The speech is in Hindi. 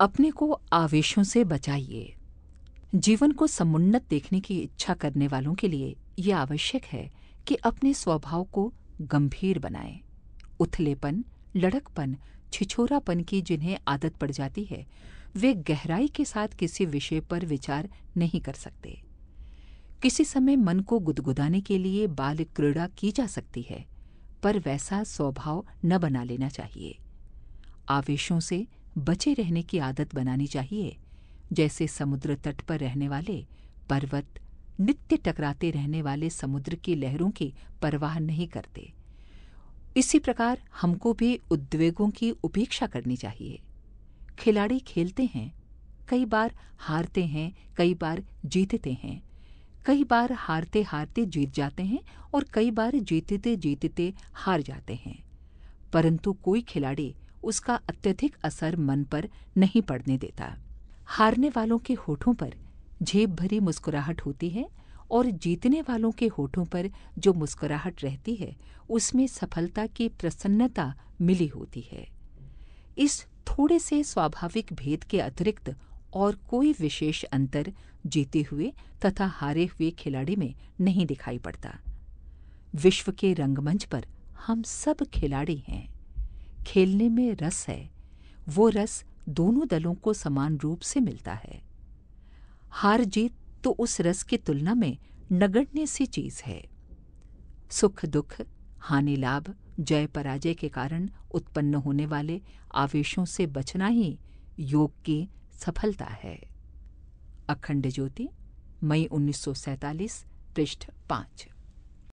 अपने को आवेशों से बचाइए। जीवन को समुन्नत देखने की इच्छा करने वालों के लिए यह आवश्यक है कि अपने स्वभाव को गंभीर बनाएँ। उथलेपन, लड़कपन, छिछोरापन की जिन्हें आदत पड़ जाती है, वे गहराई के साथ किसी विषय पर विचार नहीं कर सकते। किसी समय मन को गुदगुदाने के लिए बाल क्रीड़ा की जा सकती है, पर वैसा स्वभाव न बना लेना चाहिए। आवेशों से बचे रहने की आदत बनानी चाहिए। जैसे समुद्र तट पर रहने वाले, पर्वत नित्य टकराते रहने वाले समुद्र की लहरों की परवाह नहीं करते। इसी प्रकार हमको भी उद्वेगों की उपेक्षा करनी चाहिए। खिलाड़ी खेलते हैं, कई बार हारते हैं, कई बार जीतते हैं। कई बार हारते हारते जीत जाते हैं और कई बार जीतते जीतते हार जाते हैं। परंतु कोई खिलाड़ी उसका अत्यधिक असर मन पर नहीं पड़ने देता। हारने वालों के होठों पर झेप भरी मुस्कुराहट होती है और जीतने वालों के होठों पर जो मुस्कुराहट रहती है, उसमें सफलता की प्रसन्नता मिली होती है। इस थोड़े से स्वाभाविक भेद के अतिरिक्त और कोई विशेष अंतर जीते हुए तथा हारे हुए खिलाड़ी में नहीं दिखाई पड़ता। विश्व के रंगमंच पर हम सब खिलाड़ी हैं। खेलने में रस है। वो रस दोनों दलों को समान रूप से मिलता है। हार जीत तो उस रस की तुलना में नगण्य सी चीज़ है। सुख दुख, हानि लाभ, जय पराजय के कारण उत्पन्न होने वाले आवेशों से बचना ही योग की सफलता है। अखंड ज्योति, मई 1947 पृष्ठ पाँच।